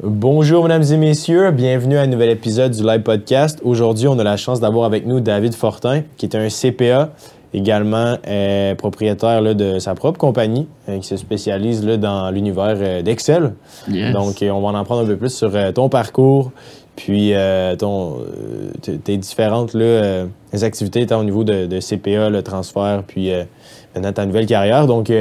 Bonjour, mesdames et messieurs. Bienvenue à un nouvel épisode du Live Podcast. Aujourd'hui, on a la chance d'avoir avec nous David Fortin, qui est un CPA, également euh, propriétaire là, de sa propre compagnie, euh, qui se spécialise là, dans l'univers euh, d'Excel. Yes. Donc, euh, on va en apprendre un peu plus sur ton parcours, puis ton, tes différentes là, activités, tant au niveau de, de CPA, le transfert, puis maintenant ta nouvelle carrière. Donc,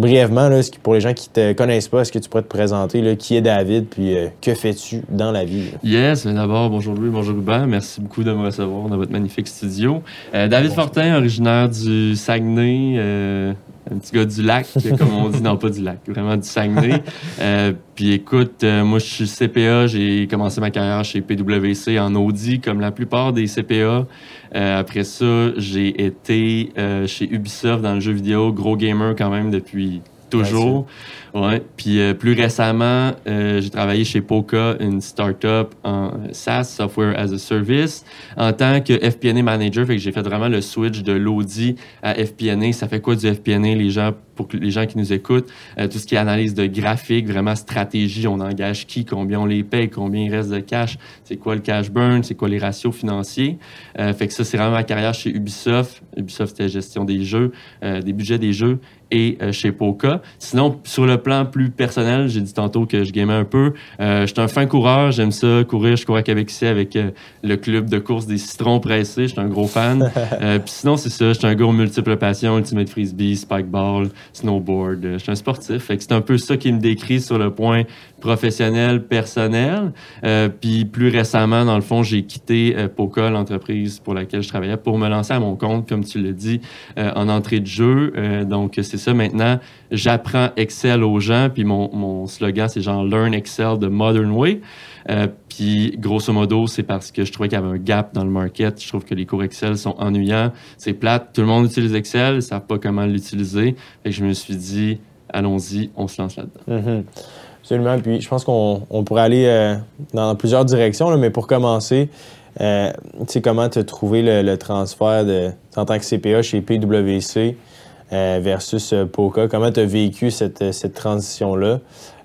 brièvement, là, pour les gens qui te connaissent pas, est-ce que tu pourrais te présenter là, qui est David, puis euh, que fais-tu dans la vie? là? Yes, mais d'abord, bonjour Louis, bonjour Ruben. Merci beaucoup de me recevoir dans votre magnifique studio. Euh, David Fortin, originaire du Saguenay, euh, un petit gars du lac, comme on dit, non pas du lac, vraiment du Saguenay. Euh, puis écoute, euh, moi je suis CPA, j'ai commencé ma carrière chez PwC en Audi, comme la plupart des CPA. Euh, après ça, j'ai été euh, chez Ubisoft dans le jeu vidéo, gros gamer quand même depuis toujours. Ouais. Puis euh, plus récemment, euh, j'ai travaillé chez Poca, une startup en SaaS, Software as a Service, en tant que FP&A manager. Fait que j'ai fait vraiment le switch de l'Audi à FP&A. Ça fait quoi du FP&A, les gens, pour les gens qui nous écoutent? Euh, tout ce qui est analyse de graphique, vraiment stratégie. On engage qui, combien on les paye, combien il reste de cash, c'est quoi le cash burn, c'est quoi les ratios financiers? Fait que ça, c'est vraiment ma carrière chez Ubisoft. Ubisoft, c'était gestion des jeux, des budgets des jeux et euh, chez Poca. Sinon, sur le plan plus personnel, j'ai dit tantôt que je gamais un peu. Euh, je suis un fin coureur, j'aime ça, courir. Je cours à Québec ici avec euh, le club de course des citrons pressés. Je suis un gros fan. Euh, Puis sinon, c'est ça, je suis un gars aux multiples passions, ultimate frisbee, spikeball, snowboard. Euh, je suis un sportif. Fait que c'est un peu ça qui me décrit sur le point professionnel, personnel. Euh, puis plus récemment, dans le fond, j'ai quitté Poca, l'entreprise pour laquelle je travaillais, pour me lancer à mon compte, comme tu l'as dit, euh, en entrée de jeu. Euh, donc, c'est ça maintenant. J'apprends Excel aux gens, puis mon, slogan, c'est genre Learn Excel the Modern Way. Euh, puis, grosso modo, c'est parce que je trouvais qu'il y avait un gap dans le market. Je trouve que les cours Excel sont ennuyants. C'est plate. Tout le monde utilise Excel, ils savent pas comment l'utiliser. Que je me suis dit, allons-y, on se lance là-dedans. Mhm. Absolument. Puis je pense qu'on on pourrait aller euh, dans plusieurs directions, mais pour commencer, euh, tu sais, comment tu as trouvé le, le transfert de, en tant que CPA chez PwC versus euh, POCA? Comment tu as vécu cette, cette transition-là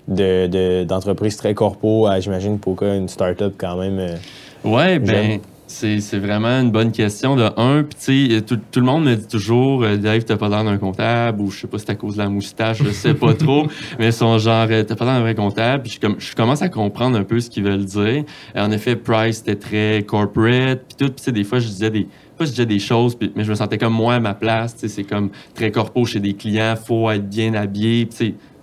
de, de- d'entreprise très corpo à, j'imagine, POCA, une start-up quand même? euh, Ouais, ben, c'est, c'est vraiment une bonne question de un. Puis, tu sais, tout, tout le monde me dit toujours, euh, Dave, t'as pas l'air d'un comptable, ou je sais pas si c'est à cause de la moustache, je sais pas trop, mais son genre, euh, t'as pas l'air d'un vrai comptable. Puis, je, comme, je commence à comprendre un peu ce qu'ils veulent dire. Euh, en effet, Price, était très corporate, puis tout. Puis, tu sais, des fois, je disais des je disais des choses, mais je me sentais comme moi à ma place. C'est comme très corpo chez des clients, faut être bien habillé.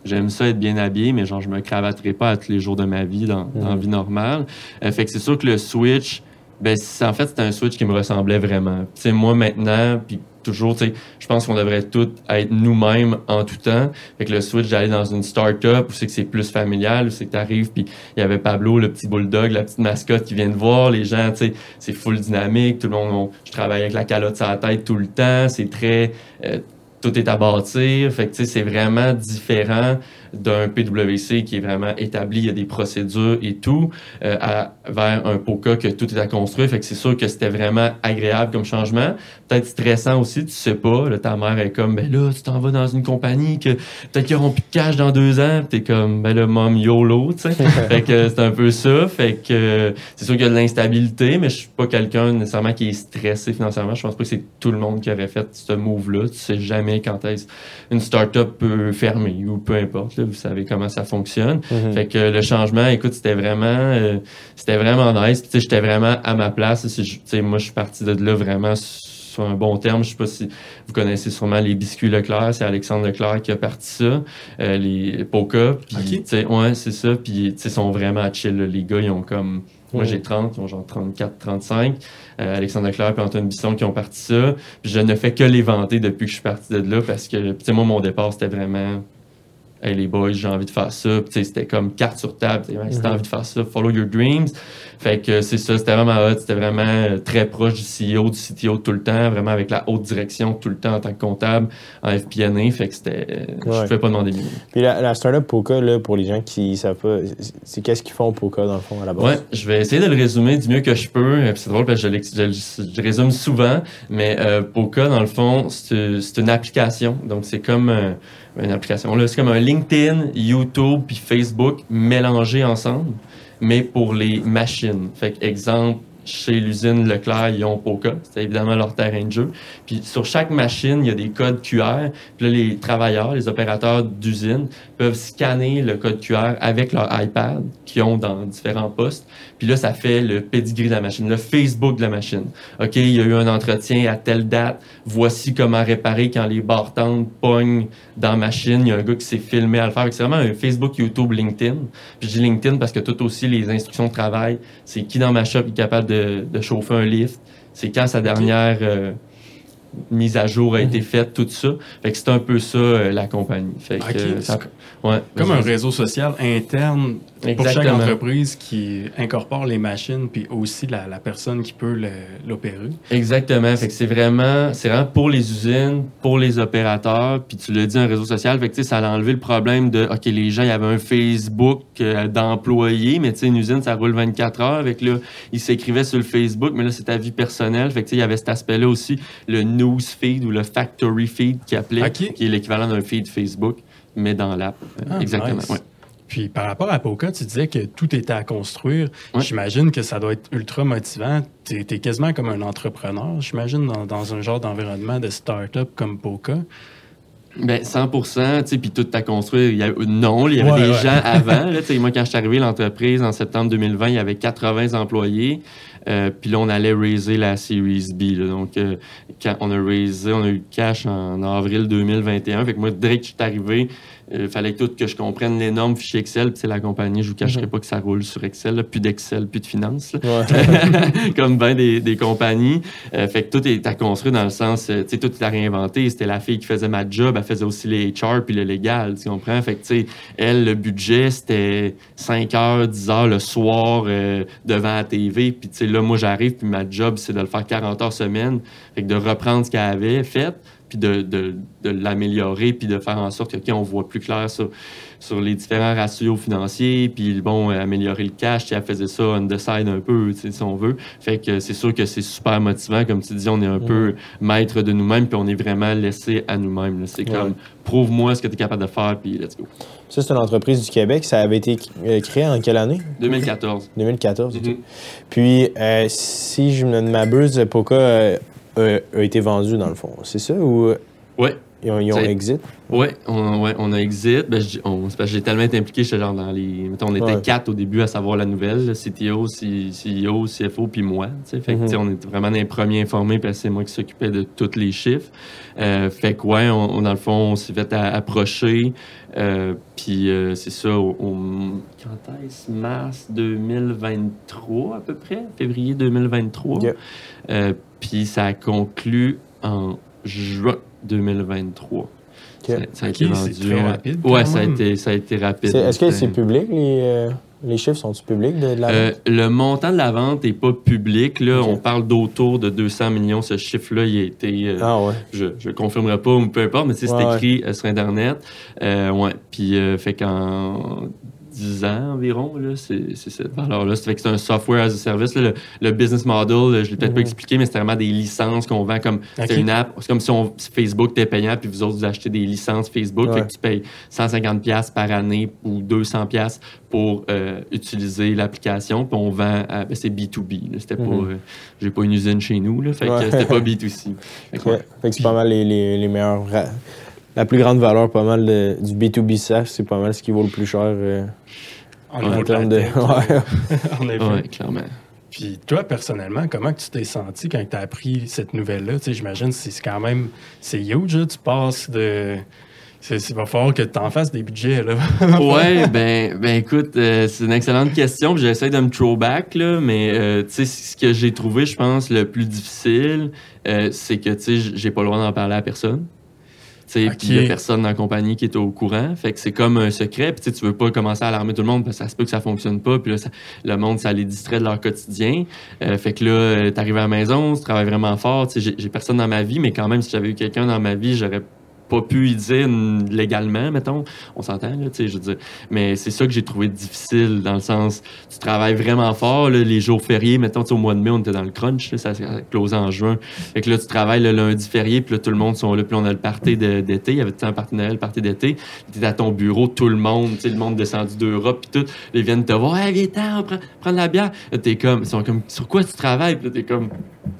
J'aime ça être bien habillé, mais genre, je me cravaterai pas à tous les jours de ma vie dans, dans la vie normale. Euh, fait que c'est sûr que le switch, ben, c'est- en fait, c'était un switch qui me ressemblait vraiment. Sais, moi, maintenant, puis toujours, tu sais, je pense qu'on devrait tous être nous-mêmes en tout temps. Fait que le switch d'aller dans une start-up où c'est que c'est plus familial, où c'est que t'arrives, puis il y avait Pablo, le petit bulldog, la petite mascotte qui vient te voir, les gens, tu sais, c'est full dynamique, tout le monde, on- je travaille avec la calotte sur la tête tout le temps, c'est très... euh, tout est à bâtir. Fait que, tu sais, c'est vraiment différent d'un PWC qui est vraiment établi, il y a des procédures et tout, euh, à, vers un POCA que tout est à construire. Fait que c'est sûr que c'était vraiment agréable comme changement. Peut-être stressant aussi, tu sais pas. Là, ta mère est comme, ben là, tu t'en vas dans une compagnie que peut-être qu'ils auront plus de cash dans deux ans. T'es comme, ben là, mom, YOLO, tu sais. fait que c'est un peu ça. Fait que c'est sûr qu'il y a de l'instabilité, mais je suis pas quelqu'un nécessairement qui est stressé financièrement. Je pense pas que c'est tout le monde qui aurait fait ce move-là. Tu sais jamais quand est-ce une start-up peut fermer ou peu importe. Là, vous savez comment ça fonctionne. Mhm. Fait que le changement, écoute, c'était vraiment, euh, c'était vraiment nice. Puis, j'étais vraiment à ma place. Je- moi, je suis parti de là vraiment sur un bon terme. Je sais pas si vous connaissez sûrement les biscuits Leclerc. C'est Alexandre Leclerc qui a parti ça. Euh, les Poca. Puis, Ok. tu sais, ouais, c'est ça. Puis, ils sont vraiment chill. là. Les gars, ils ont comme, moi, j'ai 30, ils ont genre 34, 35. Euh, Alexandre Leclerc et Antoine Bisson qui ont parti ça. Puis je ne fais que les vanter depuis que je suis parti de là parce que, tu sais, moi, mon départ, c'était vraiment Hey les boys, j'ai envie de faire ça. C'était comme carte sur table. Sais, si t'as Mhm. envie de faire ça, follow your dreams. Fait que c'est ça, c'était vraiment hot. C'était vraiment euh, très proche du CEO, du CTO tout le temps, vraiment avec la haute direction tout le temps en tant que comptable en FPNA. Fait que c'était. euh, Ouais. Je fais pas demander mieux. Puis la, la startup Poca, là, pour les gens qui savent pas, c'est- qu'est-ce qu'ils font Poca dans le fond à la base? Ouais, je vais essayer de le résumer du mieux que je peux. Euh, C'est drôle parce que je, je, le- je résume souvent, mais euh, Poca, dans le fond, c'est une application. Donc, c'est comme un, une application. Là, c'est comme un LinkedIn, YouTube puis Facebook mélangés ensemble, mais pour les machines. Fait exemple, chez l'usine Leclerc, ils ont Poca. C'est évidemment leur terrain de jeu. Puis sur chaque machine, il y a des codes QR. Puis là, les travailleurs, les opérateurs d'usine peuvent scanner le code QR avec leur iPad qu'ils ont dans différents postes. Puis là, ça fait le pedigree de la machine, le Facebook de la machine. OK, il y a eu un entretien à telle date. Voici comment réparer quand les bartendes pognent dans la machine. Il y a un gars qui s'est filmé à le faire. C'est vraiment un Facebook, YouTube, LinkedIn. Puis je dis LinkedIn parce que tout aussi les instructions de travail, c'est qui dans ma shop est capable de, de chauffer un lift. C'est quand sa dernière... Euh, mise à jour a été Mhm. faite, tout ça. Fait que c'est un peu ça, euh, la compagnie. Fait que, euh, ouais, Comme un réseau social interne pour chaque entreprise qui incorpore les machines, puis aussi la, la personne qui peut l'opérer. Exactement. Fait que c'est vraiment, c'est vraiment pour les usines, pour les opérateurs. Puis tu l'as dit, un réseau social. Fait que ça a enlevé le problème de, OK, les gens, il y avait un Facebook euh, d'employés, mais tu sais, une usine, ça roule 24 heures. Avec là, ils s'écrivaient sur le Facebook, mais là, c'est ta vie personnelle. Fait que il y avait cet aspect-là aussi, le newsfeed ou le factory feed qui appelait, qui est l'équivalent d'un feed Facebook, mais dans l'app. Ah, Exactement. nice. ouais. Puis par rapport à Poca, tu disais que tout était à construire. Ouais. J'imagine que ça doit être ultra motivant. Tu es, quasiment comme un entrepreneur, j'imagine, dans, dans un genre d'environnement de start-up comme Poca. Ben 100 tu sais, puis tout à construire. Il y a, non, il y avait Ouais, des ouais. gens avant. Là, moi, quand je suis arrivé à l'entreprise en septembre 2020, il y avait 80 employés. Euh, puis là, on allait raiser la Series B. là. donc, euh, quand on a raisé, on a eu cash en avril 2021. Fait que moi, dès que je suis arrivé, il fallait tout que je comprenne les normes fichiers Excel. Puis c'est la compagnie, je vous cacherai Mhm. pas que ça roule sur Excel. là. plus d'Excel, plus de finances. Ouais. comme bien des, des compagnies. Euh, fait que tout est à construire dans le sens, euh, tu sais, tout est à réinventer. C'était la fille qui faisait ma job, elle faisait aussi les HR puis le légal, tu comprends? Fait que, tu sais, elle, le budget, c'était 5 heures, 10 heures le soir euh, devant la TV. Puis, tu sais, là, moi, j'arrive, puis ma job, c'est de le faire 40 heures semaine. Fait que de reprendre ce qu'elle avait fait, puis de, de, de l'améliorer, puis de faire en sorte que, on voit plus clair sur, sur les différents ratios financiers, puis, bon, euh, améliorer le cash. Elle faisait ça on the side un peu, si on veut. Fait que c'est sûr que c'est super motivant. Comme tu dis, on est un peu maître de nous-mêmes, puis on est vraiment laissé à nous-mêmes. C'est Ouais. comme, prouve-moi ce que tu es capable de faire, puis let's go. Ça, c'est une entreprise du Québec. Ça avait été euh, créé en quelle année? 2014. 2014. ok. Mhm. Puis, euh, si je me ne m'abuse, Poca a, été vendu, dans le fond. C'est ça? Ou ils ont, ils ont exit? Ouais, on, ouais, on a exit. Ben, j'ai tellement été impliqué, j'étais genre dans les. Mettons, on était Ouais. quatre au début à savoir la nouvelle, le CTO, C- CEO, CFO, puis moi. Fait que, Mhm. on était vraiment les premiers informés, parce que c'est moi qui s'occupais de tous les chiffres. Euh, fait que, ouais, on, on- dans le fond, on s'est fait à- approcher. euh, puis euh, c'est ça, au, au- quand est-ce? Mars 2023, à peu près, février 2023. Ok. Puis ça a conclu en juin 2023. Ok. Ça, ça a été c'est vendu. très rapide, Ouais, ça a, été, ça a été rapide. Est-ce que c'est public, les, euh, les chiffres? Sont-ils publics de, de la Euh, vente? le montant de la vente n'est pas public. Là. On parle d'autour de 200 millions. Ce chiffre-là, il a été. euh, Ah ouais. je ne confirmerai pas ou peu importe, mais c'est écrit sur Internet. Euh, ouais. Puis, euh, fait qu'en 10 ans environ, là, c'est cette valeur-là. Ça fait que c'est un software as a service. là. Le, le business model, là, je l'ai peut-être Mhm. pas expliqué, mais c'est vraiment des licences qu'on vend comme. Ok. C'est une app. C'est comme si on, Facebook était payant, puis vous autres, vous achetez des licences Facebook. Ouais. Fait que tu payes 150$ par année ou 200$ pour euh, utiliser l'application. Puis on vend. à- ben, c'est B2B. là. C'était pas. Mhm. euh, J'ai pas une usine chez nous. Là, fait que c'était pas B2C. Fait que, Ouais. ouais. Fait que c'est pas mal les, les, les meilleurs. La plus grande valeur, pas mal de- du B2B SaaS, c'est pas mal ce qui vaut le plus cher euh, En, en termes de. Ouais. en effet. Ouais, clairement. Puis toi, personnellement, comment tu t'es senti quand tu as appris cette nouvelle-là? Tu sais, j'imagine que c'est quand même... C'est huge, là. Tu passes de... c'est- Il va falloir que tu en fasses des budgets, là. ouais, ben, ben écoute, euh, c'est une excellente question. puis J'essaie de me throwback, là, mais euh, tu sais, ce que j'ai trouvé, je pense, le plus difficile, euh, c'est que tu sais, j- j'ai pas le droit d'en parler à personne. Tu puis il y a personne dans la compagnie qui est au courant. Fait que c'est comme un secret. Puis tu tu veux pas commencer à alarmer tout le monde parce que ça se peut que ça fonctionne pas. Puis là, ça- le monde, ça les distrait de leur quotidien. Euh, fait que là, euh, t'arrives à la maison, tu travailles vraiment fort. Tu j'ai personne dans ma vie, mais quand même, si j'avais eu quelqu'un dans ma vie, j'aurais pas pu y dire légalement, mettons. On s'entend, là, tu sais, je veux dire. Mais c'est ça que j'ai trouvé difficile, dans le sens, tu travailles vraiment fort, là, les jours fériés, mettons, au mois de mai, on était dans le crunch, là, ça closé en juin. Fait que là, tu travailles le lundi férié, puis là, tout le monde sont là, puis on a le party d'été, il y avait tout un party le party d'été. Tu à ton bureau, tout le monde, tu sais, le monde descendu d'Europe, puis tout, ils viennent te voir, hey, viens, on prend, prendre la bière. T'es comme, ils sont comme, sur quoi tu travailles? Puis t'es comme,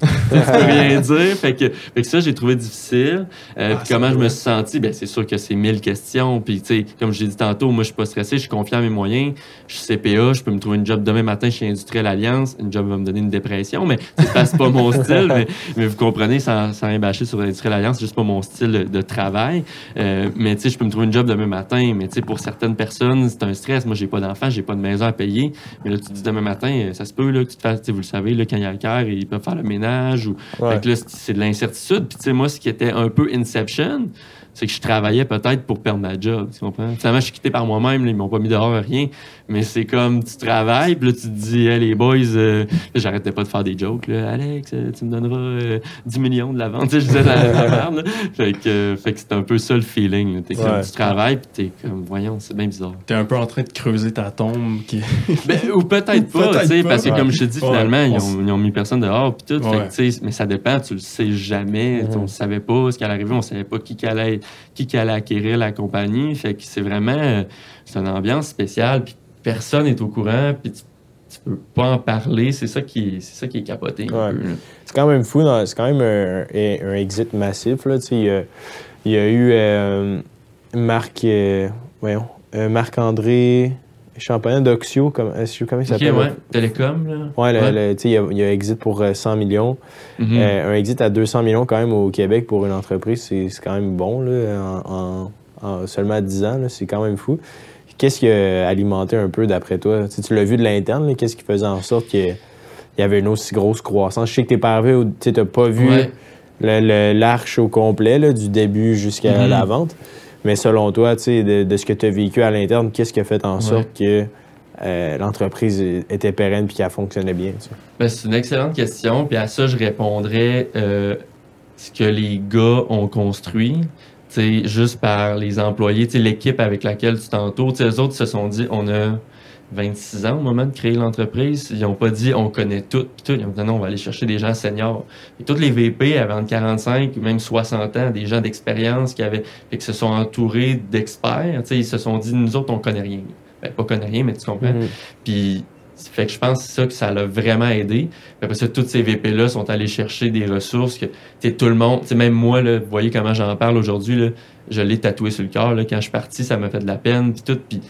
tu peux rien dire. Fait que, fait que ça, j'ai trouvé difficile. Euh, Ah, puis comment je me suis senti? Ben, c'est sûr que c'est mille questions. Puis, tu sais, comme je l'ai dit tantôt, moi, je suis pas stressé, je suis confiant à mes moyens. Je suis CPA, je peux me trouver une job demain matin chez Industriel Alliance. Une job va me donner une dépression, mais c'est pas, mon style. Mais, mais vous comprenez, sans, sans rien bâcher sur Industriel Alliance, c'est juste pas mon style de, travail. Euh, mais, tu sais, je peux me trouver une job demain matin. Mais, tu sais, pour certaines personnes, c'est un stress. Moi, j'ai pas d'enfant, j'ai pas de maison à payer. Mais là, tu te dis demain matin, euh, ça se peut, là, que tu te fasses, vous le savez, là, quand il y a le cœur, ils peuvent faire le ménage ou Ouais. fait que là, c'est- c'est de l'incertitude. Puis, tu sais, moi, ce qui était un peu Inception, c'est que je travaillais peut-être pour perdre ma job. Tu comprends? Finalement, je suis quitté par moi-même. Ils m'ont pas mis dehors, rien. Mais c'est comme, tu travailles, puis là, tu te dis, hey, les boys, euh, j'arrêtais pas de faire des jokes. Là. Alex, euh, tu me donneras euh, 10 millions de la vente. Je disais la, la merde. là. Fait que, euh, fait que c'est un peu ça le feeling. comme, tu travailles, puis t'es comme, voyons, c'est bien bizarre. T'es un peu en train de creuser ta tombe. Qui... Ben, ou peut-être pas, tu sais, parce que ouais. comme je te dis, finalement, ils, ont, ils ont mis personne dehors, puis tout. fait que, mais ça dépend, tu le sais jamais. On savait pas ce qui allait arriver, on savait pas qui, qui allait, qui, qui allait acquérir la compagnie. Fait que c'est vraiment, euh, c'est une ambiance spéciale, puis personne n'est au courant, puis tu, tu peux pas en parler. C'est ça qui est, c'est ça qui est capoté. Ouais. C'est quand même fou, c'est quand même un, un- un exit massif. Là, il, y a, il y a eu euh, Marc, euh, voyons, euh, Marc-André Champagne d'Oxio, comme, euh, comment il s'appelle? ouais. Télécom, là. Ouais, le- le- tu sais, il y a- il y, a exit pour euh, 100 millions. Mhm. Euh, un exit à 200 millions quand même au Québec pour une entreprise, c'est quand même bon là, en, en- en seulement 10 ans. là, C'est quand même fou. Qu'est-ce qui a alimenté un peu d'après toi? Tu sais, tu l'as vu de l'interne, qu'est-ce qui faisait en sorte qu'il y avait une aussi grosse croissance? Je sais que t'es pas arrivé, tu n'as pas vu Ouais. l'arche au complet, là, du début jusqu'à Mhm. la vente. Mais selon toi, de, de ce que tu as vécu à l'interne, qu'est-ce qui a fait en Ouais. sorte que euh, l'entreprise était pérenne et qu'elle fonctionnait bien? Ben, c'est une excellente question. Puis à ça, je répondrais euh, ce que les gars ont construit, tu sais, juste par les employés, l'équipe avec laquelle tu t'entoures. Eux autres se sont dit, on a 26 ans au moment de créer l'entreprise. Ils n'ont pas dit, on connaît tout. Puis tout. Ils ont dit, non, on va aller chercher des gens seniors. Et tous les VP avaient entre 45 ou même 60 ans, des gens d'expérience qui avaient, et qui se sont entourés d'experts. Ils se sont dit, nous autres, on connaît rien. Ben, pas connaît rien, mais tu comprends. Mhm. Puis, fait que je pense que c'est ça que ça l'a vraiment aidé. Puis après ça, tous ces VP-là sont allés chercher des ressources que, tout le monde, même moi, là, vous voyez comment j'en parle aujourd'hui, je l'ai tatoué sur le cœur, quand je suis parti, ça m'a fait de la peine, puis tout, puis,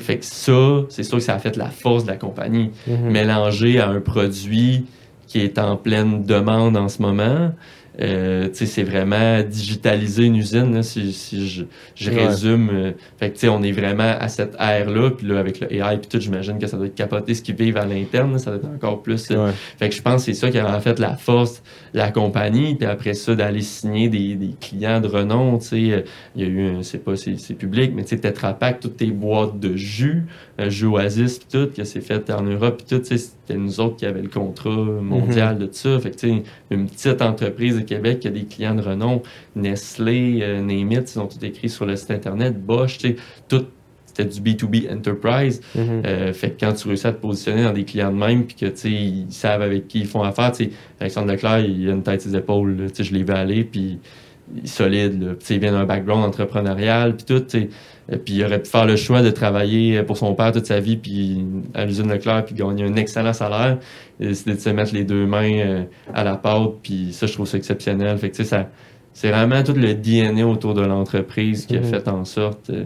fait que ça, c'est sûr que ça a fait la force de la compagnie. Mhm. Mélangé à un produit qui est en pleine demande en ce moment, euh, c'est vraiment digitaliser une usine, là, si, si je, je Ouais. résume. euh, fait que, on est vraiment à cette ère-là, puis là, avec le AI, puis tout, j'imagine que ça doit être capoté ce qu'ils vivent à l'interne, là, ça doit être encore plus. euh, Ouais. Fait que je pense que c'est ça qui a en fait la force de la compagnie, puis après ça, d'aller signer des, des clients de renom, tu sais, euh, il y a eu, c'est pas, c'est c'est public, mais tu sais, Tetra Pak, toutes tes boîtes de jus, jus Oasis, puis tout, que c'est fait en Europe, puis tout, c'était nous autres qui avions le contrat mondial de tout ça. Fait que, tu sais, une petite entreprise Québec qui a des clients de renom, Nestlé, euh, Name It, ils ont tout écrit sur le site Internet, Bosch, tu sais, tout, c'était du B2B Enterprise. Mhm. Euh, fait que quand tu réussis à te positionner dans des clients de même, puis que tu sais, ils savent avec qui ils font affaire, tu sais, Alexandre Leclerc, il a une tête ses épaules, là, tu sais, je l'ai vu aller, puis il solide, il vient d'un background entrepreneurial, puis tout, Puis il aurait pu faire le choix de travailler pour son père toute sa vie, puis à l'usine Leclerc, puis gagner un excellent salaire. Il a décidé de se mettre les deux mains euh, à la pâte, puis ça, je trouve ça exceptionnel. Fait que, ça, c'est vraiment tout le DNA autour de l'entreprise qui a Mhm. fait en sorte, euh,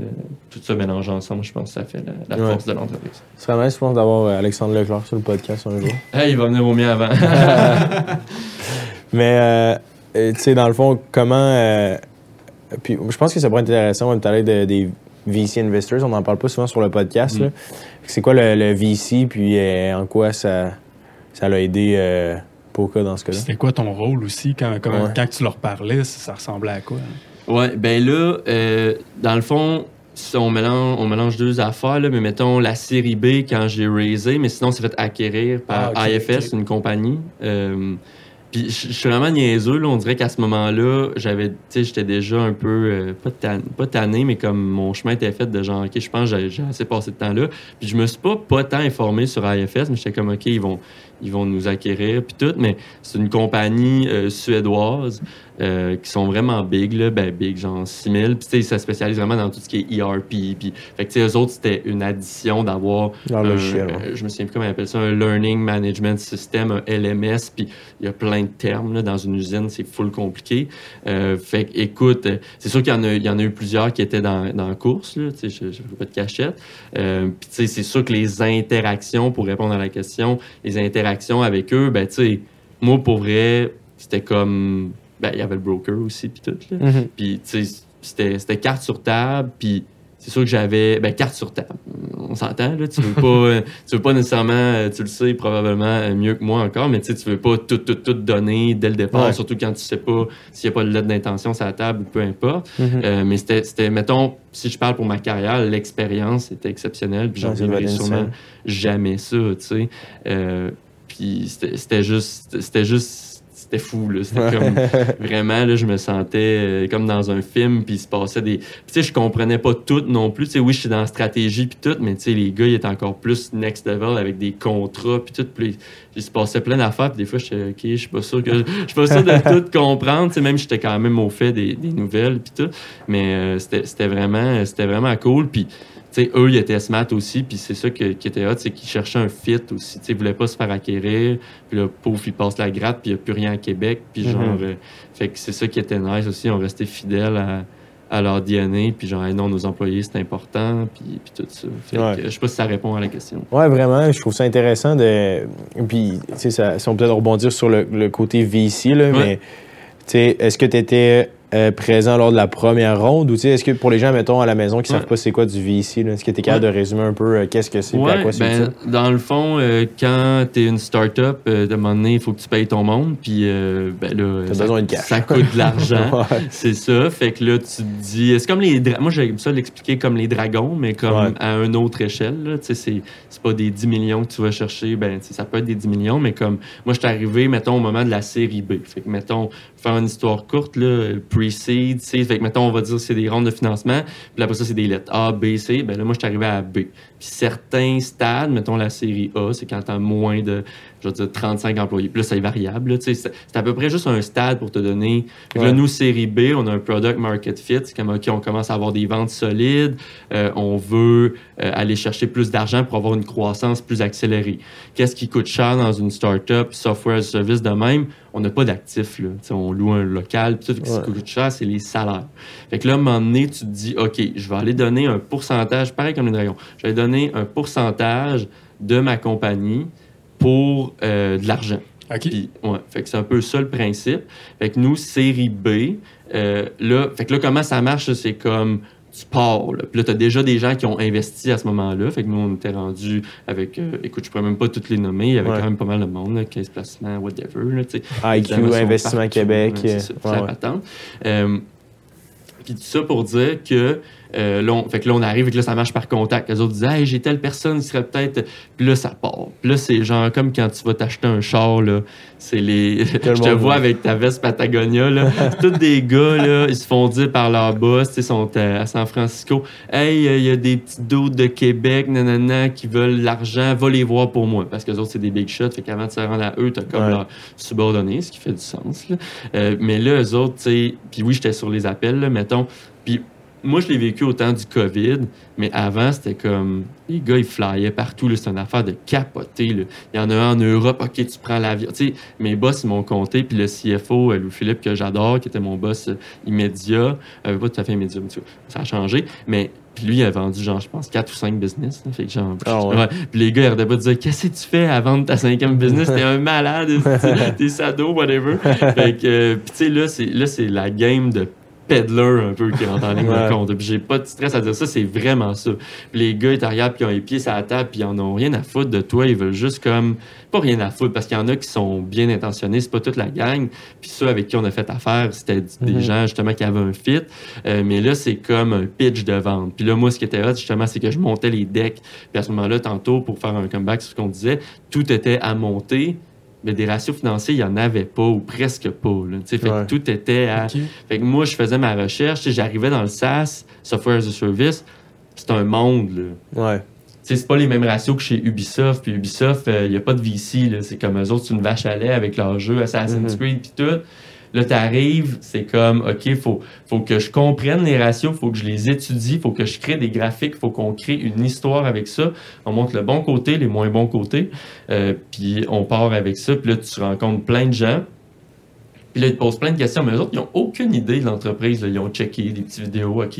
tout ça mélangé ensemble, je pense que ça fait la, la Ouais. force de l'entreprise. Ce serait nice, je pense, d'avoir euh, Alexandre Leclerc sur le podcast un jour. Hey, il va venir au mien avant. Mais, euh, tu sais, dans le fond, comment. euh, puis, je pense que ça pourrait être intéressant de parler de, des VC investors. On n'en parle pas souvent sur le podcast. Mm. là. C'est quoi le, le VC, puis euh, en quoi ça ça l'a aidé euh, Poca dans ce cas-là? C'était quoi ton rôle aussi? Quand, quand, Ouais. quand tu leur parlais? Ça, ça ressemblait à quoi? hein? Ouais, ben là, euh, dans le fond, on mélange, on mélange deux affaires, là, mais mettons la série B quand j'ai raisé, mais sinon c'est fait acquérir par Ah, IFS, une compagnie. Puis je suis vraiment niaiseux, là. On dirait qu'à ce moment-là, j'avais, tu sais, j'étais déjà un peu, euh, pas, tan- pas tanné, mais comme mon chemin était fait de genre, OK, je pense que j'ai- assez passé de temps là. Puis je me suis pas, pas tant informé sur IFS, mais j'étais comme, OK, ils vont, ils vont nous acquérir, puis tout. Mais c'est une compagnie euh, suédoise euh, qui sont vraiment big, là, ben big, genre 6000. Puis tu sais, ça spécialise vraiment dans tout ce qui est ERP. Puis, fait que tu sais, eux autres, c'était une addition d'avoir un- le logiciel. ouais. euh, je me souviens plus comment ils appellent ça, un Learning Management System, un LMS, puis il y a plein de termes là, dans une usine, c'est full compliqué. Euh, fait que, écoute, c'est sûr qu'il y en a, il y en a eu plusieurs qui étaient dans, dans la course, là, tu sais, je ne fais pas de cachette. Puis tu sais, c'est sûr que les interactions, pour répondre à la question, les interactions avec eux, ben tu sais, moi pour vrai, c'était comme, ben il y avait le broker aussi, puis tout, là. Mhm. Puis, tu sais, c'était c'était carte sur table, puis c'est sûr que j'avais. Ben, carte sur table. On s'entend, là. Tu veux pas, tu veux pas nécessairement, euh, tu le sais probablement euh, mieux que moi encore, mais tu sais, tu veux pas tout, tout, tout donner dès le départ, Ouais. surtout quand tu sais pas s'il y a pas de lettre d'intention sur la table ou peu importe. Mhm. Euh, mais c'était, c'était, mettons, si je parle pour ma carrière, l'expérience était exceptionnelle, puis j'en reviendrai sûrement jamais ça, tu sais. Euh, puis c'était, juste, c'était juste, c'était fou, là. C'était comme, vraiment, là, je me sentais euh, comme dans un film, puis il se passait des... Tu sais, je comprenais pas tout non plus. Tu sais, oui, je suis dans la stratégie, puis tout, mais tu sais, les gars, ils étaient encore plus next level avec des contrats, puis tout. Puis il se passait plein d'affaires, puis des fois, j'étais, OK, je suis pas sûr que... Je suis pas sûr de tout comprendre. Tu sais, même, j'étais quand même au fait des, des nouvelles, puis tout. Mais euh, c'était c'était vraiment, c'était vraiment cool, puis... Sais, eux, ils étaient smart aussi, puis c'est ça qui était hot, c'est qu'ils cherchaient un fit aussi. Tu sais, ils voulaient pas se faire acquérir, puis là, pouf, ils passent la gratte, puis il n'y a plus rien à Québec, puis Mhm. genre... euh, fait que c'est ça qui était nice aussi, on restait fidèles à, à leur DNA, puis genre, hey, non, nos employés, c'est important, puis, puis tout ça. Fait Ouais. que, je sais pas si ça répond à la question. Ouais, vraiment, je trouve ça intéressant de. Puis, tu sais, ça- si on peut peut-être rebondir sur le, le côté VC, là, Ouais. mais, tu sais, est-ce que tu étais présent lors de la première ronde? Ou, tu sais, est-ce que pour les gens, mettons, à la maison qui Ouais. savent pas c'est quoi du VC, là, est-ce que tu es capable de résumer un peu euh, qu'est-ce que c'est et à quoi c'est ben, dans le fond, euh, quand tu es une start-up, euh, de un moment donné, il faut que tu payes ton monde, puis euh, ben là, ça, besoin de cash. ça coûte de l'argent. C'est ça. Fait que là, tu te dis. C'est comme les. Moi, j'aime ça l'expliquer comme les dragons, mais comme à une autre échelle. là. Tu sais, c'est c'est pas des 10 millions que tu vas chercher. Ben, ça peut être des 10 millions, mais comme. Moi, je suis arrivé, mettons, au moment de la série B. Fait que, mettons, faire une histoire courte, là, pre-seed. Fait que, mettons, on va dire c'est des rondes de financement. Puis après ça, c'est des lettres A, B, C. Ben là, moi, je suis arrivé à B. Puis certains stades, mettons la série A, c'est quand t'as moins de, je veux dire, 35 employés. Puis là, c'est variable. là, tu C'est c'est à peu près juste un stade pour te donner. Que là, Ouais. nous, série B, on a un product market fit. C'est comme, OK, on commence à avoir des ventes solides. Euh, on veut euh, aller chercher plus d'argent pour avoir une croissance plus accélérée. Qu'est-ce qui coûte cher dans une startup, software as a service de même? On n'a pas d'actifs. là. Tu On loue un local. Puis tout, ce Ouais. qui coûte cher, c'est les salaires. Fait que là, à un moment donné, tu te dis, OK, je vais aller donner un pourcentage, pareil comme les dragons, je vais donner un pourcentage de ma compagnie pour euh, de l'argent. OK. Puis, ouais, fait que c'est un peu ça le principe. Fait que nous, série B, euh, là, fait que là, comment ça marche, c'est comme tu pars. Là. Puis là, tu as déjà des gens qui ont investi à ce moment-là. Fait que nous, on était rendus avec, euh, écoute, je pourrais même pas toutes les nommer. Il y avait Ouais. quand même pas mal de monde, là, 15 placements, whatever. Là. IQ, sont Investissement partout, Québec. hein, c'est ça, ouais, puis tout ça pour dire que euh, là, on, fait que là, on arrive et que là, ça marche par contact. Les autres disent Hey, j'ai telle personne qui serait peut-être. Puis là, ça part. Puis là, c'est genre comme quand tu vas t'acheter un char, là. C'est les. le Je te vois avec ta veste Patagonia, là. C'est tous des gars, là. Ils se font dire par leur boss, ils sont à, à San Francisco. Hey, euh, il y a des petits doutes de Québec, nanana, qui veulent l'argent. Va les voir pour moi. Parce que les autres, c'est des big shots. Fait qu'avant de se rendre à eux, t'as comme Ouais. leur subordonné, ce qui fait du sens, là. Euh, mais là, eux autres, tu sais. Puis oui, j'étais sur les appels, là, mettons. Puis moi, je l'ai vécu au temps du COVID, mais avant, c'était comme. Les gars, ils flyaient partout. C'était une affaire de capoter. là. Il y en a un en Europe. OK, tu prends l'avion. Tu sais, mes boss, ils m'ont compté. Puis le CFO, euh, Louis-Philippe, que j'adore, qui était mon boss euh, immédiat, euh, pas tout à fait immédiat, mais ça a changé. Mais. Puis lui, il a vendu, genre, je pense, 4 ou 5 business. là. fait que genre. Ah ouais. ouais. Puis les gars, ils arrêtaient pas de dire Qu'est-ce que tu fais à vendre ta cinquième business? T'es un malade, t'es- sado, whatever. fait que, euh, puis tu sais, là, c'est là, c'est la game de peddler un peu qui rentre en ligne de compte. Puis j'ai pas de stress à dire ça, c'est vraiment ça. Puis les gars, ils te regardent, puis ils ont les pieds sur la table, puis ils en ont rien à foutre de toi. Ils veulent juste comme. Pas rien à foutre, parce qu'il y en a qui sont bien intentionnés, c'est pas toute la gang. Puis ceux avec qui on a fait affaire, c'était des Mhm. gens justement qui avaient un fit. Euh, mais là, c'est comme un pitch de vente. Puis là, moi, ce qui était hot, justement, c'est que je montais les decks. Puis à ce moment-là, tantôt, pour faire un comeback sur ce qu'on disait, tout était à monter mais des ratios financiers, il n'y en avait pas ou presque pas. Là, tu sais, fait que tout était à. Fait que moi, je faisais ma recherche, j'arrivais dans le SaaS, Software as a Service, c'est un monde. Là. Ouais. Tu sais, c'est pas les mêmes ratios que chez Ubisoft. Puis Ubisoft, il n'y a pas de VC. C'est comme eux autres, c'est une vache à lait avec leur jeu Assassin's Mhm. Creed puis tout. Là, t'arrives, c'est comme, OK, faut, faut que je comprenne les ratios, faut que je les étudie, faut que je crée des graphiques, faut qu'on crée une histoire avec ça. On montre le bon côté, les moins bons côtés, euh, puis on part avec ça. Puis là, tu rencontres plein de gens. Puis là, ils te posent plein de questions, mais eux autres, ils n'ont aucune idée de l'entreprise. Ils ont checké des petites vidéos, OK,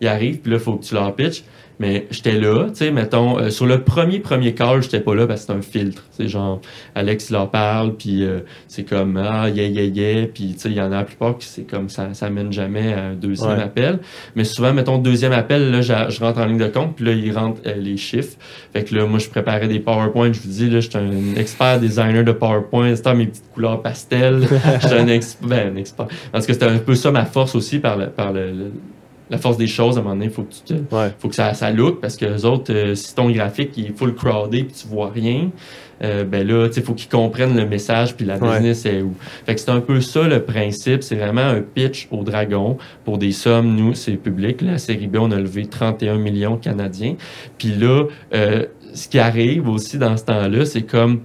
ils arrivent, puis là, il faut que tu leur pitches. Mais j'étais là, tu sais, mettons, euh, sur le premier, premier call, j'étais pas là parce que c'est un filtre. C'est genre, Alex il leur parle, puis euh, c'est comme, ah, yeah, yeah, yeah, puis tu sais, il y en a la plupart qui c'est comme ça, ça mène jamais à un deuxième Ouais. appel. Mais souvent, mettons, deuxième appel, là, je rentre en ligne de compte, puis là, ils rentrent euh, les chiffres. Fait que là, moi, je préparais des PowerPoint, je vous dis, là, j'étais un expert designer de PowerPoint, c'était mes petites couleurs pastel. j'étais un expert, ben, un expert. Parce que c'était un peu ça ma force aussi par, le, par le, le- la force des choses. À un moment donné, il faut que tu te, Ouais. faut que ça, ça look parce que les autres, euh, si ton graphique il est full crowded puis tu vois rien, euh, ben là, sais, faut qu'ils comprennent le message puis la Ouais. business est où. Fait que c'est un peu ça le principe. C'est vraiment un pitch au dragon pour des sommes. Nous, c'est public. La série B, on a levé 31 millions canadiens. Puis là, euh, ce qui arrive aussi dans ce temps-là, c'est comme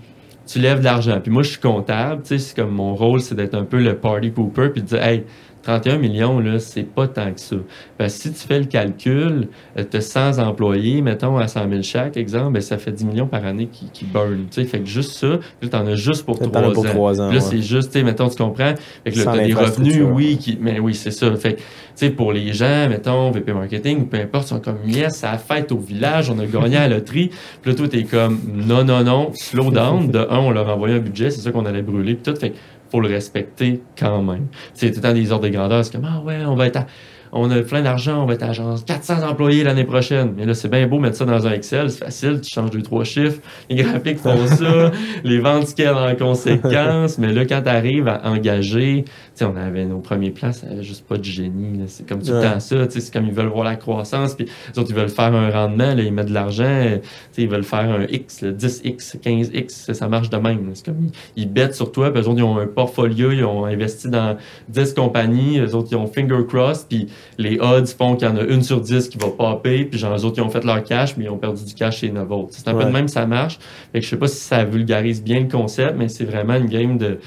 tu lèves de l'argent. Puis moi, je suis comptable. Tu sais, c'est comme mon rôle, c'est d'être un peu le party pooper puis de dire, hey, 31 millions, là, c'est pas tant que ça. Parce que si tu fais le calcul, tu as 100 employés, mettons, à 100 000 chaque, exemple, ben, ça fait 10 millions par année qui, qui burn. Tu sais, fait que juste ça, tu en as juste pour T'en 3 as ans. pour là, ouais. c'est juste, tu sais, mettons, tu comprends? Fait que là, t'as des revenus, oui, qui, mais oui, c'est ça. Fait que, tu sais, pour les gens, mettons, VP Marketing ou peu importe, ils sont comme, yes, ça a fête au village, on a gagné à la loterie. Puis là, toi, t'es comme, non, non, non, slow down. De un, on leur a envoyé un budget, c'est ça qu'on allait brûler, puis tout. Fait que faut le respecter quand même. C'est tout le temps des ordres de grandeur. C'est comme, ah ouais, on va être à, on a plein d'argent, on va être à genre 400 employés l'année prochaine. Mais là, c'est bien beau mettre ça dans un Excel, c'est facile, tu changes deux, trois chiffres, les graphiques font ça, les ventes scalent en conséquence. mais là, quand tu arrives à engager, tu sais, on avait nos premiers plans, ça juste pas de génie. C'est comme tout le Ouais. temps ça, c'est comme ils veulent voir la croissance, puis les autres, ils veulent faire un rendement, là, ils mettent de l'argent, ils veulent faire un X, là, 10X, 15X, ça marche de même. C'est comme, ils, ils bettent sur toi, puis eux autres, ils ont un portfolio, ils ont investi dans 10 compagnies, eux autres, ils ont finger crossed, puis les odds font qu'il y en a une sur 10 qui va popper, puis genre, eux autres, ils ont fait leur cash, mais ils ont perdu du cash chez autres. C'est un peu de même, ça marche. Fait que je sais pas si ça vulgarise bien le concept, mais c'est vraiment une game de,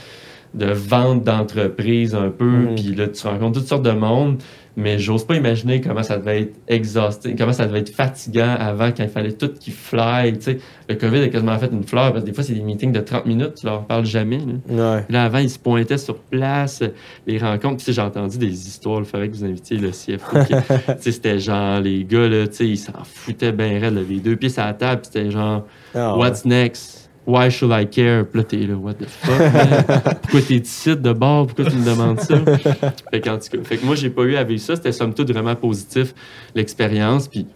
de vente d'entreprise un peu, Mhm. puis là, tu rencontres toutes sortes de monde, mais j'ose pas imaginer comment ça devait être exhausté, comment ça devait être fatigant avant quand il fallait tout qui fly, tu sais. Le COVID a quasiment fait une fleur, parce que des fois, c'est des meetings de 30 minutes, tu leur parles jamais, là. Ouais. Là, avant, ils se pointaient sur place, les rencontres. Puis, tu sais, j'ai entendu des histoires. Il fallait que vous invitiez le CFO. qui- tu sais, c'était genre, les gars, là, tu sais, ils s'en foutaient bien raide. là, les deux pieds sur la table. Puis, c'était genre, Ah, what's next? Why should I care? Puis là, t'es là, what the fuck? man? Pourquoi t'es ici de bord? Pourquoi tu me demandes ça? fait, qu'en tout cas, fait que moi, j'ai pas eu à vivre ça. C'était somme toute vraiment positif, l'expérience. Puis,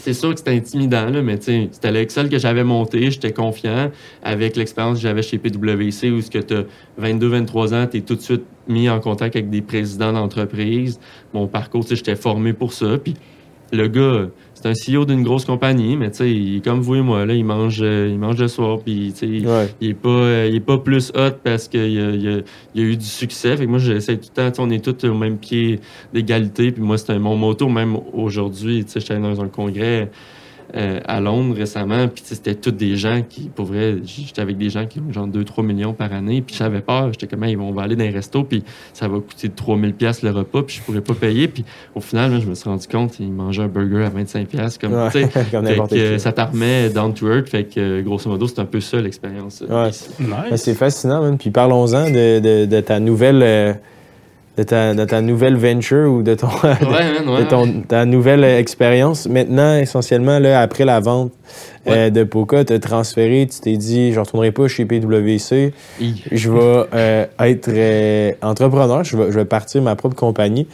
c'est sûr que c'était intimidant, là, mais c'était l'Excel que j'avais monté, j'étais confiant avec l'expérience que j'avais chez PwC où ce que tu as 22-23 ans, tu es tout de suite mis en contact avec des présidents d'entreprise. Mon parcours, tu sais, j'étais formé pour ça. Puis le gars, c'est un CEO d'une grosse compagnie, mais tu sais, il comme vous et moi, là, il mange, euh, il mange le soir, puis tu sais, Ouais. il est pas euh, il est pas plus hot parce qu'il a, il a- il y a eu du succès fait que moi j'essaie tout le temps on est tous au même pied d'égalité puis moi c'était mon motto même aujourd'hui tu sais j'étais dans un congrès euh, à Londres récemment puis c'était tous des gens qui pour vrai j'étais avec des gens qui ont genre 2-3 millions par année puis j'avais peur j'étais comme Hey, ils vont aller dans un resto puis ça va coûter 3000 pièces le repas puis je pourrais pas payer puis au final là, je me suis rendu compte ils mangeaient un burger à 25 pièces comme Ouais, tu sais comme fait n'importe que, euh, ça remet down to earth. Fait que, euh, grosso modo, c'est un peu ça l'expérience. euh, Ouais. ici. Ben, Nice. c'est fascinant, man. Puis parlons-en de, de, de ta nouvelle euh, de, ta, de ta nouvelle venture ou de ton, Ouais, man, ouais. de ton- ta nouvelle expérience. Maintenant, essentiellement, là, après la vente euh, de Poca, tu as transféré, tu t'es dit, je ne retournerai pas chez PwC, je vais euh, être euh, entrepreneur, je vais, je vais partir ma propre compagnie.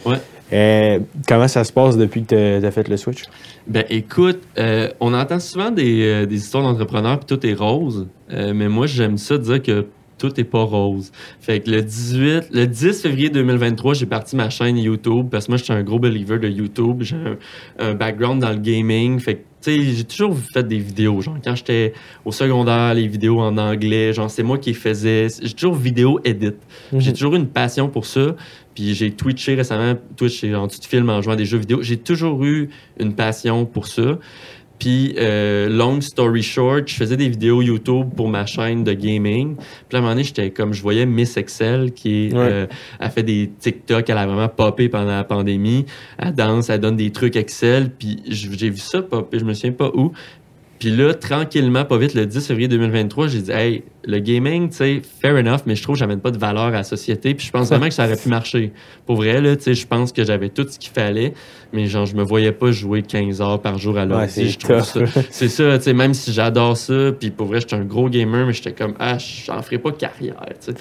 Comment ça se passe depuis que tu as fait le switch? Ben écoute, euh, on entend souvent des, des histoires d'entrepreneurs puis tout est rose, mais moi j'aime ça dire que tout est pas rose. Fait que le 18, le 10 février 2023, j'ai parti ma chaîne YouTube parce que moi, je suis un gros believer de YouTube. J'ai un, un background dans le gaming. Fait que, tu sais, j'ai toujours fait des vidéos. Genre, quand j'étais au secondaire, les vidéos en anglais, genre, c'est moi qui les faisais. J'ai toujours vidéo edit. J'ai toujours eu une passion pour ça. Puis j'ai twitché récemment. Twitch, c'est genre, tu te filmes en jouant à des jeux vidéo. J'ai toujours eu une passion pour ça. Puis, euh, long story short, je faisais des vidéos YouTube pour ma chaîne de gaming. Puis à un moment donné, j'étais comme, je voyais Miss Excel qui Ouais. euh, a fait des TikTok, elle a vraiment popé pendant la pandémie. Elle danse, elle donne des trucs Excel. Puis j'ai vu ça popper, je me souviens pas où. Puis là, tranquillement, pas vite, le 10 février 2023, j'ai dit, hey, le gaming, tu sais, fair enough, mais je trouve que j'amène pas de valeur à la société. Puis je pense vraiment que ça aurait pu marcher. Pour vrai, là, tu sais, je pense que j'avais tout ce qu'il fallait, mais genre, je me voyais pas jouer 15 heures par jour à Ouais, l'ordi. c'est je trouve ça. C'est ça, tu sais, même si j'adore ça, puis pour vrai, j'étais un gros gamer, mais j'étais comme, ah, j'en ferai pas carrière, tu sais.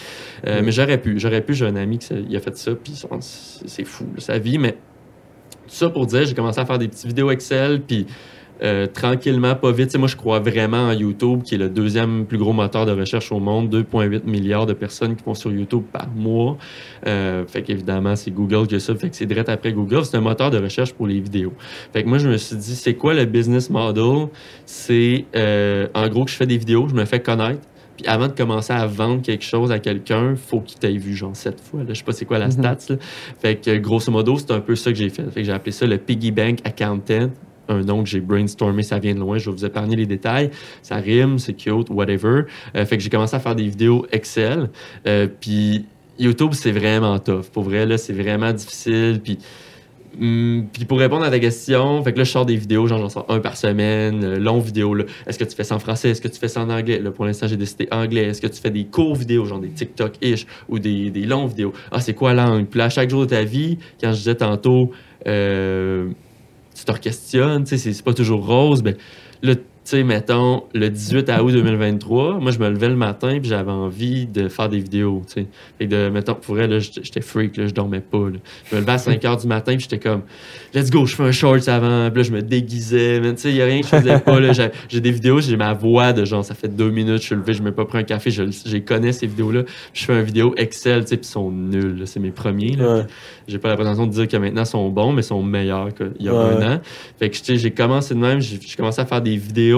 Euh, Mm. Mais j'aurais pu, j'aurais pu, j'ai un ami qui a fait ça, puis c'est c'est fou, là, sa vie, mais tout ça pour dire, j'ai commencé à faire des petites vidéos Excel, puis euh, tranquillement, pas vite. Moi, je crois vraiment en YouTube, qui est le deuxième plus gros moteur de recherche au monde. 2,8 milliards de personnes qui vont sur YouTube par mois. Euh, fait qu'évidemment, c'est Google qui a ça. Fait que c'est direct après Google. C'est un moteur de recherche pour les vidéos. Fait que moi, je me suis dit, c'est quoi le business model? C'est, euh, en gros, que je fais des vidéos, je me fais connaître. Puis avant de commencer à vendre quelque chose à quelqu'un, faut qu'il t'ait vu genre sept fois. Là. Je sais pas c'est quoi la Mhm. stats. là. Fait que grosso modo, c'est un peu ça que j'ai fait. Fait que j'ai appelé ça le Piggy Bank Accountant. Un nom que j'ai brainstormé, ça vient de loin. Je vais vous épargner les détails. Ça rime, c'est cute, whatever. Euh, fait que j'ai commencé à faire des vidéos Excel. Euh, puis YouTube, c'est vraiment tough. Pour vrai, là, c'est vraiment difficile. Puis Hum, puis pour répondre à ta question, fait que là, je sors des vidéos, genre j'en sors un par semaine, euh, long vidéo. Est-ce que tu fais ça en français? Est-ce que tu fais ça en anglais? Là, pour l'instant, j'ai décidé anglais. Est-ce que tu fais des courts vidéos, genre des TikTok-ish ou des, des longs vidéos? Ah, c'est quoi la langue? Puis là, chaque jour de ta vie, quand je disais tantôt, euh, tu te questionnes, tu sais, c'est pas toujours rose, ben là, sais, mettons, le 18 août 2023, moi, je me levais le matin puis j'avais envie de faire des vidéos, tu sais. Fait que de, mettons, pour vrai, là, j'étais freak, là, je dormais pas, là. Je me levais à 5 heures du matin puis j'étais comme, let's go, je fais un short avant, puis là, je me déguisais, mais tu sais, il y a rien que je faisais pas, là. J'ai- des vidéos, j'ai ma voix de genre, ça fait deux minutes, je suis levé, je me pas pris un café, je, connais, ces vidéos-là. Je fais une vidéo Excel, tu sais, puis ils sont nuls. C'est mes premiers, là. Ouais. J'ai pas la prétention de dire que maintenant ils sont bons, mais ils sont meilleurs qu'il y a Ouais. un an. Fait que tu sais, j'ai commencé de même, j'ai commencé à faire des vidéos.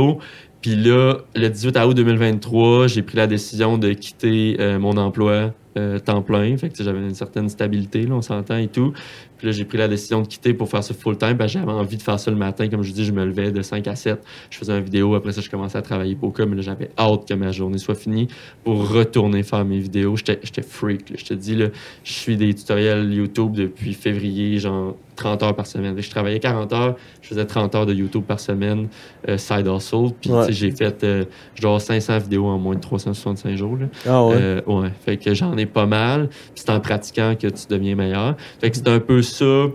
Puis là, le 18 août 2023, j'ai pris la décision de quitter euh, mon emploi euh, temps plein. Fait j'avais une certaine stabilité, on s'entend et tout. Puis là, j'ai pris la décision de quitter pour faire ça full-time. parce que j'avais envie de faire ça le matin. Comme je dis, je me levais de 5 à 7. Je faisais une vidéo. Après ça, je commençais à travailler beaucoup. Mais là, j'avais hâte que ma journée soit finie pour retourner faire mes vidéos. J'étais freak. là. Je te dis, là, je suis des tutoriels YouTube depuis février, genre 30 heures par semaine. Je travaillais 40 heures, je faisais 30 heures de YouTube par semaine, euh, side hustle. Puis Ouais. j'ai fait euh, genre 500 vidéos en moins de 365 jours. Là. Ah ouais? Euh, ouais. Fait que j'en ai pas mal. Puis c'est en pratiquant que tu deviens meilleur. Fait que c'est un peu ça.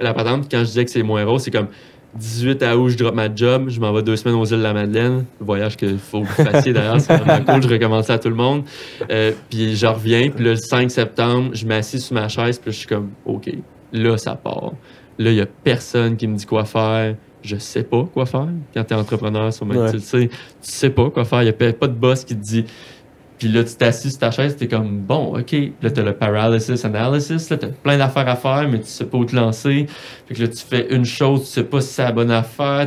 La patente, quand je disais que c'est moins rose, c'est comme 18 août, je drop ma job, je m'en vais deux semaines aux îles de la Madeleine. Le voyage qu'il faut que vous fassiez d'ailleurs, c'est vraiment cool, je recommence à tout le monde. Euh, puis je reviens, puis le 5 septembre, je m'assis sur ma chaise, puis je suis comme, OK, là, ça part. Là, il y a personne qui me dit quoi faire. Je sais pas quoi faire. Quand tu es entrepreneur, sur Ouais. tu sais, tu sais pas quoi faire. Il y a pas de boss qui te dit. Puis là, tu t'assis sur ta chaise, t'es comme, bon, OK. Là, t'as le paralysis analysis, là, t'as plein d'affaires à faire, mais tu sais pas où te lancer. Fait que là, tu fais une chose, tu sais pas si c'est la bonne affaire.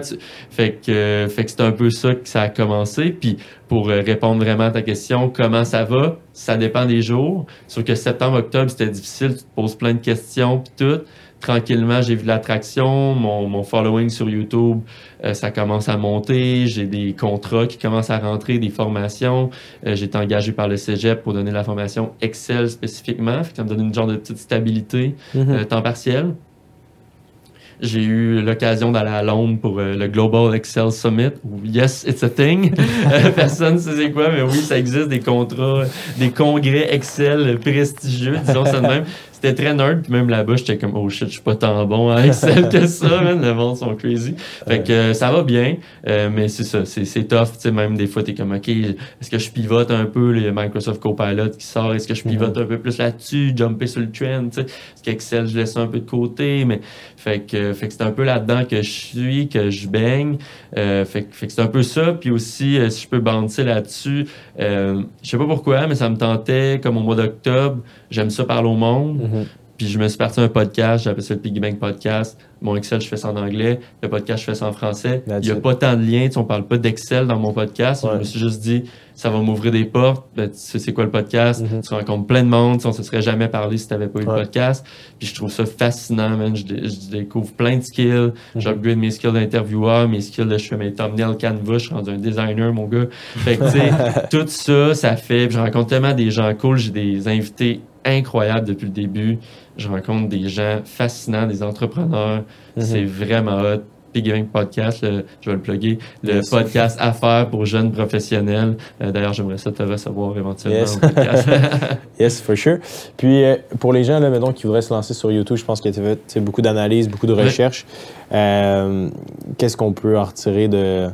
Fait que, euh, fait que c'est un peu ça que ça a commencé. Puis pour euh, répondre vraiment à ta question, comment ça va? Ça dépend des jours. Sauf que septembre, octobre, c'était difficile. Tu te poses plein de questions, puis tout. Tranquillement, j'ai vu l'attraction. Mon, mon following sur YouTube, euh, ça commence à monter. J'ai des contrats qui commencent à rentrer, des formations. Euh, j'ai été engagé par le cégep pour donner la formation Excel spécifiquement. Fait que ça me donne une genre de petite stabilité Mhm. euh, temps partiel. J'ai eu l'occasion d'aller à Londres pour le Global Excel Summit. Yes, it's a thing. Personne ne sait c'est quoi, mais oui, ça existe des contrats, des congrès Excel prestigieux, disons ça de même. C'était très nerd, puis même là-bas, j'étais comme, oh shit, je suis pas tant bon à Excel que ça, man. Le monde sont crazy. Fait que euh, ça va bien, euh, mais c'est ça, c'est tough, tu sais, même des fois, t'es comme, OK, est-ce que je pivote un peu, le Microsoft Copilot qui sort, est-ce que je pivote un peu plus là-dessus, jumper sur le trend, tu sais, est-ce qu'Excel, je laisse ça un peu de côté, mais fait que, fait que c'est un peu là-dedans que je suis, que je baigne, euh, fait, que- fait que c'est un peu ça, puis aussi, si je peux bouncer là-dessus, je sais pas pourquoi, mais ça me tentait, comme au mois d'octobre, j'aime ça parler au monde, Mhm. Puis je me suis parti un podcast, j'appelle ça le Piggy Bank Podcast. Mon Excel, je fais ça en anglais. Le podcast, je fais ça en français. That's Il n'y a it. pas tant de liens, tu sais, on parle pas d'Excel dans mon podcast. Ouais. Je me suis juste dit, ça va m'ouvrir des portes. Ben, tu sais c'est quoi le podcast? Mhm. Tu rencontres plein de monde. Tu sais, On se serait jamais parlé si tu n'avais pas eu Ouais. le podcast. Puis je trouve ça fascinant, man. Je, dé- je découvre plein de skills. Mhm. J'upgrade mes skills d'intervieweur, mes skills de je fais mes thumbnails Canva, je suis rendu un designer, mon gars. Fait que, tu sais, tout ça, ça fait. puis Je rencontre tellement des gens cool. J'ai des invités incroyables depuis le début. Je rencontre des gens fascinants, des entrepreneurs. Mhm. C'est vraiment hot. Bank Podcast, le- je vais le plugger, le Yes. podcast affaires pour jeunes professionnels. Euh, D'ailleurs, j'aimerais ça te recevoir éventuellement Yes. au podcast. Yes, for sure. Puis euh, pour les gens là, mettons, qui voudraient se lancer sur YouTube, je pense que tu sais, beaucoup d'analyses, beaucoup de Ouais. recherches. Euh, Qu'est-ce qu'on peut en retirer de.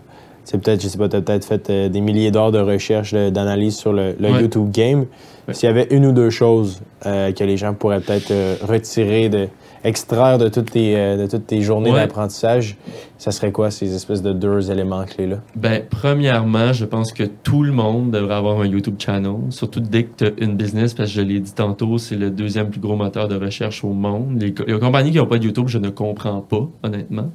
C'est peut-être, je sais pas, tu as peut-être fait euh, des milliers d'heures de recherche, d'analyse sur le, le Ouais. YouTube game. Ouais. S'il y avait une ou deux choses euh, que les gens pourraient peut-être euh, retirer, de, extraire de toutes tes, euh, de toutes tes journées Ouais. d'apprentissage, ça serait quoi ces espèces de deux éléments clés-là? Ben, premièrement, je pense que tout le monde devrait avoir un YouTube channel, surtout dès que tu as une business, parce que je l'ai dit tantôt, c'est le deuxième plus gros moteur de recherche au monde. Les, les compagnies qui n'ont pas de YouTube, je ne comprends pas, honnêtement.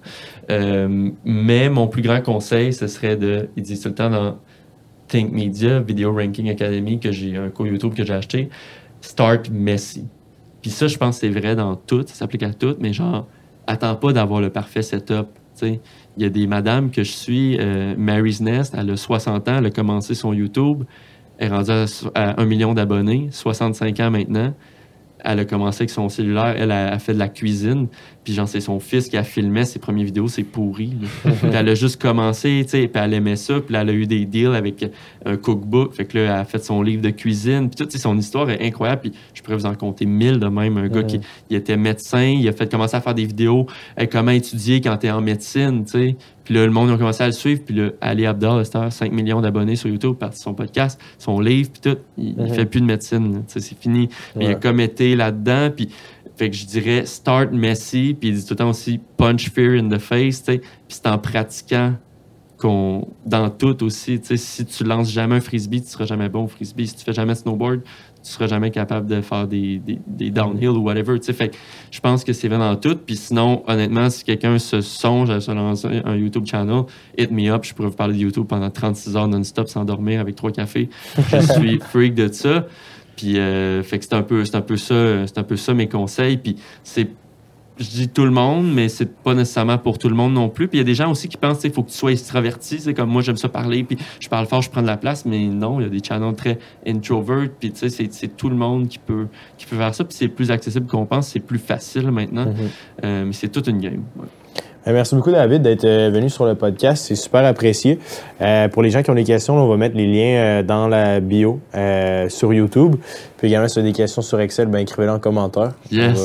Euh, mais mon plus grand conseil, ce serait de, il dit tout le temps dans Think Media, Video Ranking Academy, que j'ai un cours YouTube que j'ai acheté, Start Messy. Puis ça, je pense que c'est vrai dans tout, ça s'applique à tout, mais genre, attends pas d'avoir le parfait setup. Il y a des madames que je suis, euh, Mary's Nest, elle a 60 ans, elle a commencé son YouTube, elle est rendue à, so- à 1 million d'abonnés, 65 ans maintenant. Elle a commencé avec son cellulaire, elle a fait de la cuisine, puis genre c'est son fils qui a filmé ses premières vidéos, c'est pourri. Puis elle a juste commencé, tu sais, puis elle aimait ça, puis là, elle a eu des deals avec un cookbook, fait que là, elle a fait son livre de cuisine, puis tout, tu sais, son histoire est incroyable, puis je pourrais vous en compter mille de même, un gars qui il était médecin, il a fait commencer à faire des vidéos, hey, comment étudier quand t'es en médecine, tu sais, puis là, le monde a commencé à le suivre, puis là, Ali Abdal, à cette heure, 5 millions d'abonnés sur YouTube, parti de son podcast, son livre, puis tout, il, il fait plus de médecine, là, tu sais, c'est fini, mais il a comme été là-dedans, puis fait que je dirais start messy, puis il dit tout le temps aussi punch fear in the face, tu sais, puis c'est en pratiquant qu'on dans tout aussi, tu sais, si tu lances jamais un frisbee, tu seras jamais bon au frisbee. Si tu fais jamais snowboard, tu seras jamais capable de faire des, des, des downhill ou whatever, tu sais. Fait que je pense que c'est vrai dans tout. Puis sinon, honnêtement, si quelqu'un se songe à se lancer un YouTube channel, hit me up, je pourrais vous parler de YouTube pendant 36 heures non-stop sans dormir avec trois cafés. Je suis freak de ça. Puis euh, fait que c'est un peu c'est un peu ça c'est un peu ça mes conseils. Puis c'est je dis tout le monde mais c'est pas nécessairement pour tout le monde non plus. Puis il y a des gens aussi qui pensent il faut que tu sois extraverti c'est comme moi j'aime ça parler puis je parle fort je prends de la place. Mais non il y a des channels très introvert puis tu sais c'est, c'est tout le monde qui peut qui peut faire ça. Puis c'est plus accessible qu'on pense c'est plus facile maintenant. Mhm. Euh, mais c'est toute une game ouais. Euh, Merci beaucoup, David, d'être euh, venu sur le podcast. C'est super apprécié. Euh, pour les gens qui ont des questions, là, on va mettre les liens euh, dans la bio euh, sur YouTube. Puis également, si vous avez des questions sur Excel, ben, écrivez-les en commentaire. Yes.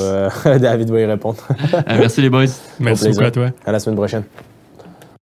Va- David va y répondre. Euh, merci les boys Merci beaucoup à toi. À la semaine prochaine.